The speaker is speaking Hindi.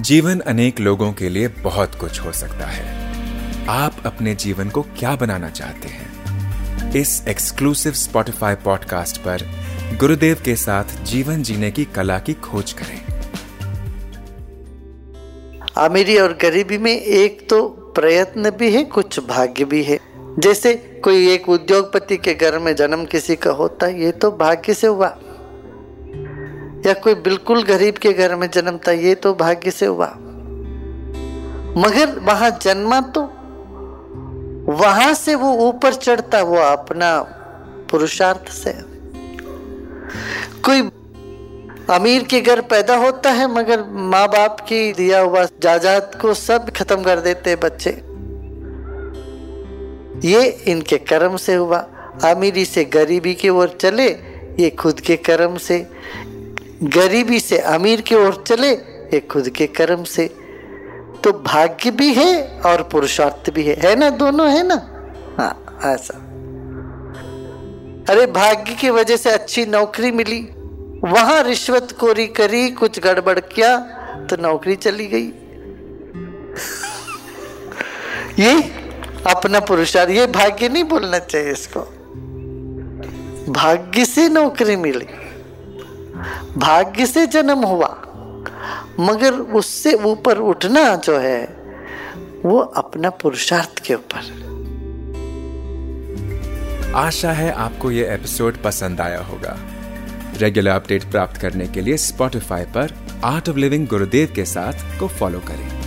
जीवन अनेक लोगों के लिए बहुत कुछ हो सकता है। आप अपने जीवन को क्या बनाना चाहते हैं? इस एक्सक्लूसिव स्पॉटिफाई पॉडकास्ट पर गुरुदेव के साथ जीवन जीने की कला की खोज करें। अमीरी और गरीबी में एक तो प्रयत्न भी है, कुछ भाग्य भी है। जैसे कोई एक उद्योगपति के घर में जन्म किसी का होता है ये तो भाग्य से हुआ। या कोई बिल्कुल गरीब के घर में जन्मता ये तो भाग्य से हुआ। मगर वहाँ जन्मा तो वहाँ से वो ऊपर चढ़ता वो अपना पुरुषार्थ से। कोई अमीर के घर पैदा होता है, मगर माँ बाप की दिया हुआ जायदाद को सब खत्म कर देते बच्चे। ये इनके कर्म से हुआ। अमीरी से गरीबी की ओर चले, ये खुद के कर्म से। गरीबी से अमीर की ओर चले, ये खुद के कर्म से। तो भाग्य भी है और पुरुषार्थ भी है। है ना दोनों, है ना? हाँ ऐसा। अरे, भाग्य की वजह से अच्छी नौकरी मिली। वहाँ रिश्वत कोरी करी, कुछ गड़बड़ किया तो नौकरी चली गई। ये अपना पुरुषार्थ, ये भाग्य नहीं बोलना चाहिए इसको। भाग्य से नौकरी मिली। भाग्य से जन्म हुआ। मगर उससे ऊपर उठना जो है, वो अपना पुरुषार्थ के ऊपर। आशा है आपको ये एपिसोड पसंद आया होगा। रेगुलर अपडेट प्राप्त करने के लिए स्पॉटिफाई पर आर्ट ऑफ़ लिविंग गुरुदेव के साथ को फॉलो करें।